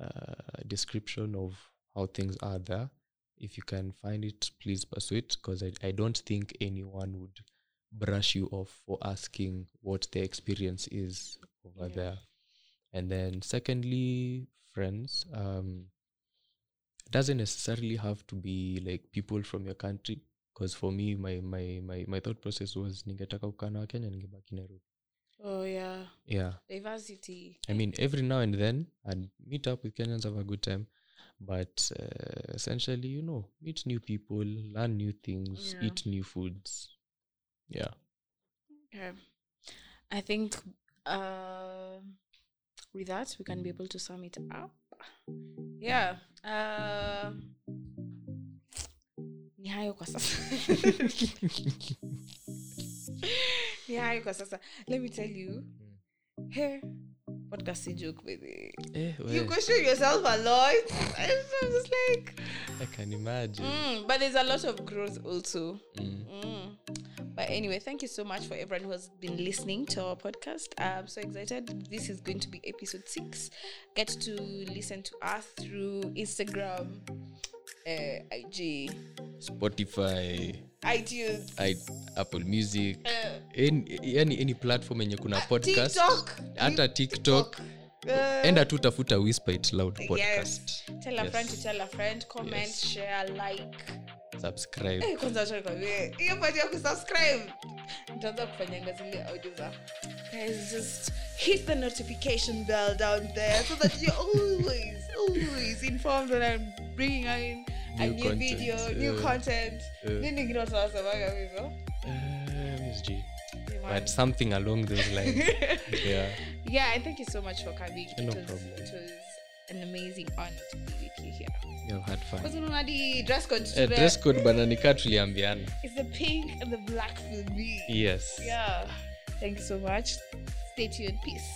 uh, description of how things are there. If you can find it please pursue it because I, I don't think anyone would brush you off for asking what their experience is over Yeah. there. And then secondly friends um doesn't necessarily have to be like people from your country because for me my, my my my thought process was ningetaka kukaa na wakenya ningebaki nairobi Oh yeah. yeah Diversity. i mean every now and then i'd meet up with kenyans have a good time but uh, essentially you know meet new people learn new things Yeah. eat new foods yeah Okay. I think uh, with that we can be able to sum it up. Yeah. Uh, ni hayo kwa sasa. ni hayo kwa sasa. Let me tell you. Hey, podcast a joke, baby. eh, You question yourself a lot. I'm just like, i can imagine mm, but there's a lot of growth also. Mm. Mm. But anyway, thank you so much for everyone who has been listening to our podcast. I'm so excited. This is going to be episode six. Get to listen to us through Instagram, uh, IG, spotify iTunes, I, apple music uh, any, any, any platform yenye kuna podcast TikTok. hata tiktok Uh, enda tu tafuta whisper it loud yes. Tell a Yes. friend to tell a friend. Comment, Yes. share, like. Subscribe. Eh, hiyo part ya kusubscribe. Nitaanza kufanyanga zile audio za guys just hit the notification bell down there so that you're always always informed when i'm bringing in a New new content, video new content. Nini ingine watu hivyo. Uh. Jamani. but something along those lines. Yeah. Yeah and thank you so much for coming. No it, was, problem. it was an amazing honor to be with you here you've had fun hadi dress code Eh, today dress code bana nikaa tuliambiana is the pink and the black for me yes Yeah. Thank you so much. Stay tuned. Peace.